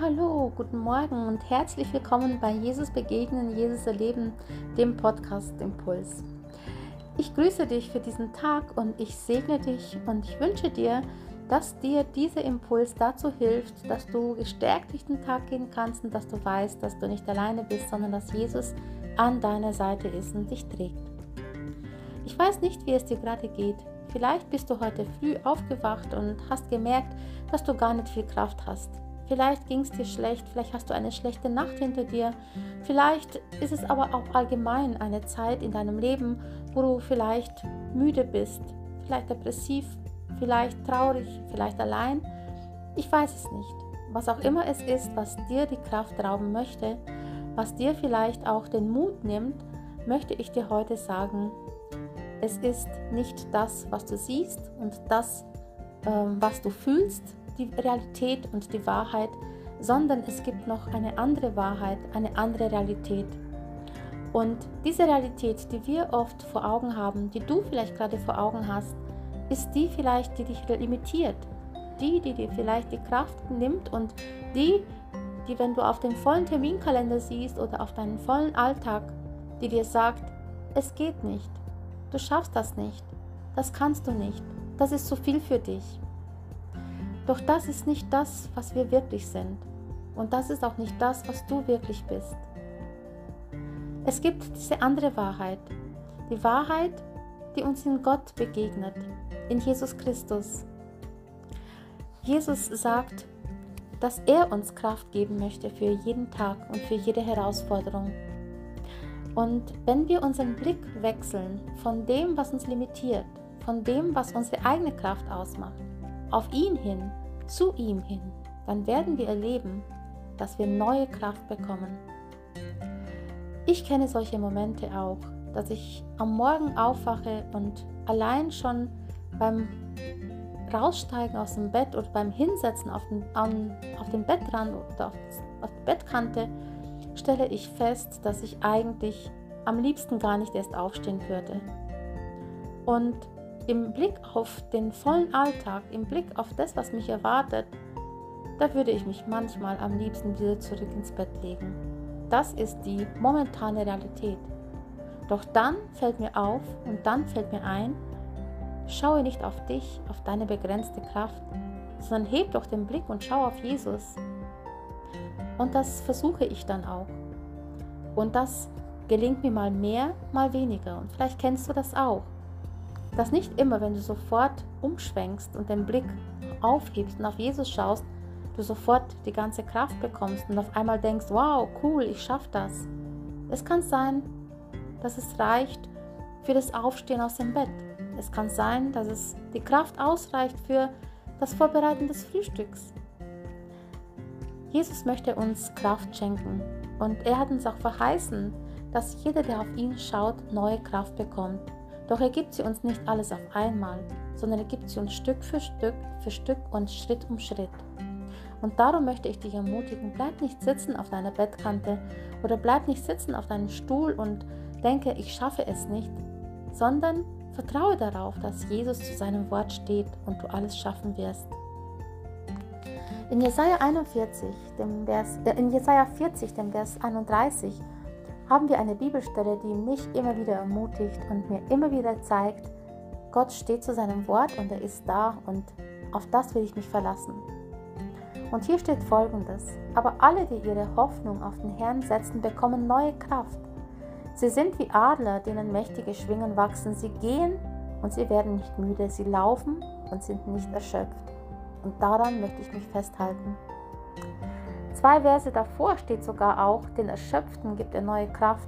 Hallo, guten Morgen und herzlich willkommen bei Jesus Begegnen, Jesus Erleben, dem Podcast Impuls. Ich grüße dich für diesen Tag und ich segne dich und ich wünsche dir, dass dir dieser Impuls dazu hilft, dass du gestärkt durch den Tag gehen kannst und dass du weißt, dass du nicht alleine bist, sondern dass Jesus an deiner Seite ist und dich trägt. Ich weiß nicht, wie es dir gerade geht. Vielleicht bist du heute früh aufgewacht und hast gemerkt, dass du gar nicht viel Kraft hast. Vielleicht ging es dir schlecht, vielleicht hast du eine schlechte Nacht hinter dir. Vielleicht ist es aber auch allgemein eine Zeit in deinem Leben, wo du vielleicht müde bist, vielleicht depressiv, vielleicht traurig, vielleicht allein. Ich weiß es nicht. Was auch immer es ist, was dir die Kraft rauben möchte, was dir vielleicht auch den Mut nimmt, möchte ich dir heute sagen, es ist nicht das, was du siehst und das, ähm, was du fühlst, die Realität und die Wahrheit, sondern es gibt noch eine andere Wahrheit, eine andere Realität. Und diese Realität, die wir oft vor Augen haben, die du vielleicht gerade vor Augen hast, ist die vielleicht, die dich limitiert. Die, die dir vielleicht die Kraft nimmt und die, die, wenn du auf den vollen Terminkalender siehst oder auf deinen vollen Alltag, die dir sagt, es geht nicht, du schaffst das nicht, das kannst du nicht, das ist zu viel für dich. Doch das ist nicht das, was wir wirklich sind. Und das ist auch nicht das, was du wirklich bist. Es gibt diese andere Wahrheit. Die Wahrheit, die uns in Gott begegnet, in Jesus Christus. Jesus sagt, dass er uns Kraft geben möchte für jeden Tag und für jede Herausforderung. Und wenn wir unseren Blick wechseln von dem, was uns limitiert, von dem, was unsere eigene Kraft ausmacht, auf ihn hin, zu ihm hin, dann werden wir erleben, dass wir neue Kraft bekommen. Ich kenne solche Momente auch, dass ich am Morgen aufwache und allein schon beim Raussteigen aus dem Bett oder beim Hinsetzen auf den, an, auf den Bettrand oder auf, auf die Bettkante stelle ich fest, dass ich eigentlich am liebsten gar nicht erst aufstehen würde. Und im Blick auf den vollen Alltag, im Blick auf das, was mich erwartet, da würde ich mich manchmal am liebsten wieder zurück ins Bett legen. Das ist die momentane Realität. Doch dann fällt mir auf und dann fällt mir ein, schaue nicht auf dich, auf deine begrenzte Kraft, sondern heb doch den Blick und schau auf Jesus. Und das versuche ich dann auch. Und das gelingt mir mal mehr, mal weniger. Und vielleicht kennst du das auch dass nicht immer, wenn du sofort umschwenkst und den Blick aufhebst und auf Jesus schaust, du sofort die ganze Kraft bekommst und auf einmal denkst, wow, cool, ich schaffe das. Es kann sein, dass es reicht für das Aufstehen aus dem Bett. Es kann sein, dass es die Kraft ausreicht für das Vorbereiten des Frühstücks. Jesus möchte uns Kraft schenken und er hat uns auch verheißen, dass jeder, der auf ihn schaut, neue Kraft bekommt. Doch er gibt sie uns nicht alles auf einmal, sondern er gibt sie uns Stück für Stück für Stück und Schritt um Schritt. Und darum möchte ich dich ermutigen, bleib nicht sitzen auf deiner Bettkante oder bleib nicht sitzen auf deinem Stuhl und denke, ich schaffe es nicht, sondern vertraue darauf, dass Jesus zu seinem Wort steht und du alles schaffen wirst. In Jesaja 41, dem Vers, äh, in Jesaja 40, dem Vers 31 haben wir eine Bibelstelle, die mich immer wieder ermutigt und mir immer wieder zeigt, Gott steht zu seinem Wort und er ist da und auf das will ich mich verlassen. Und hier steht folgendes, aber alle, die ihre Hoffnung auf den Herrn setzen, bekommen neue Kraft. Sie sind wie Adler, denen mächtige Schwingen wachsen. Sie gehen und sie werden nicht müde. Sie laufen und sind nicht erschöpft. Und daran möchte ich mich festhalten. Zwei Verse davor steht sogar auch, den Erschöpften gibt er neue Kraft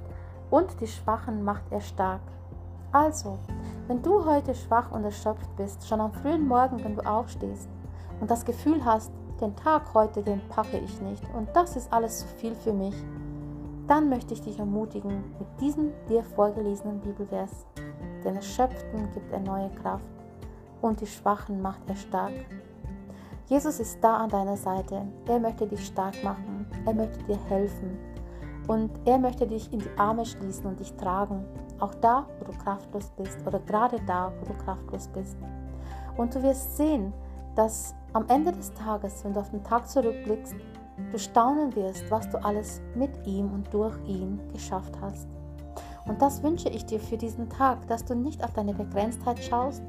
und die Schwachen macht er stark. Also, wenn du heute schwach und erschöpft bist, schon am frühen Morgen, wenn du aufstehst und das Gefühl hast, den Tag heute, den packe ich nicht und das ist alles zu viel für mich, dann möchte ich dich ermutigen mit diesem dir vorgelesenen Bibelvers. Den Erschöpften gibt er neue Kraft und die Schwachen macht er stark. Jesus ist da an deiner Seite. Er möchte dich stark machen. Er möchte dir helfen. Und er möchte dich in die Arme schließen und dich tragen. Auch da, wo du kraftlos bist oder gerade da, wo du kraftlos bist. Und du wirst sehen, dass am Ende des Tages, wenn du auf den Tag zurückblickst, du staunen wirst, was du alles mit ihm und durch ihn geschafft hast. Und das wünsche ich dir für diesen Tag, dass du nicht auf deine Begrenztheit schaust,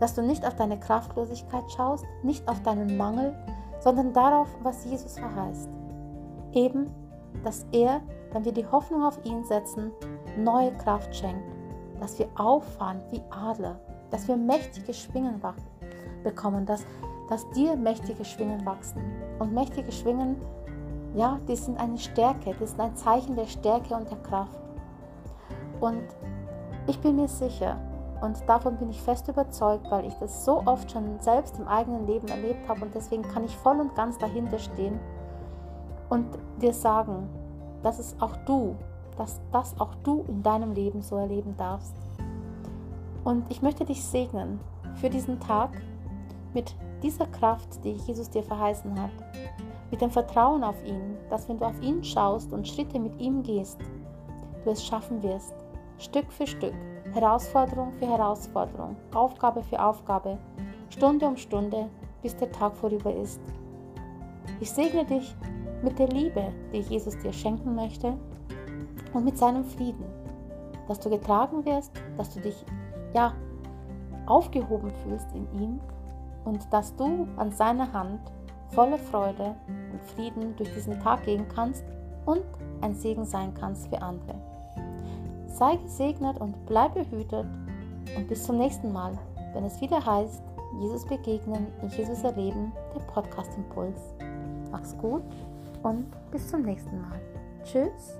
dass du nicht auf deine Kraftlosigkeit schaust, nicht auf deinen Mangel, sondern darauf, was Jesus verheißt. Eben, dass er, wenn wir die Hoffnung auf ihn setzen, neue Kraft schenkt, dass wir auffahren wie Adler, dass wir mächtige Schwingen bekommen, dass, dass dir mächtige Schwingen wachsen. Und mächtige Schwingen, ja, die sind eine Stärke, das ist ein Zeichen der Stärke und der Kraft. Und ich bin mir sicher, und davon bin ich fest überzeugt, weil ich das so oft schon selbst im eigenen Leben erlebt habe und deswegen kann ich voll und ganz dahinter stehen und dir sagen, dass es auch du, dass das auch du in deinem Leben so erleben darfst. Und ich möchte dich segnen für diesen Tag mit dieser Kraft, die Jesus dir verheißen hat, mit dem Vertrauen auf ihn, dass wenn du auf ihn schaust und Schritte mit ihm gehst, du es schaffen wirst, Stück für Stück, Herausforderung für Herausforderung, Aufgabe für Aufgabe, Stunde um Stunde, bis der Tag vorüber ist. Ich segne dich mit der Liebe, die Jesus dir schenken möchte und mit seinem Frieden, dass du getragen wirst, dass du dich ja aufgehoben fühlst in ihm und dass du an seiner Hand voller Freude und Frieden durch diesen Tag gehen kannst und ein Segen sein kannst für andere. Sei gesegnet und bleib behütet und bis zum nächsten Mal, wenn es wieder heißt, Jesus begegnen, in Jesus erleben, der Podcast Impuls. Mach's gut und bis zum nächsten Mal. Tschüss.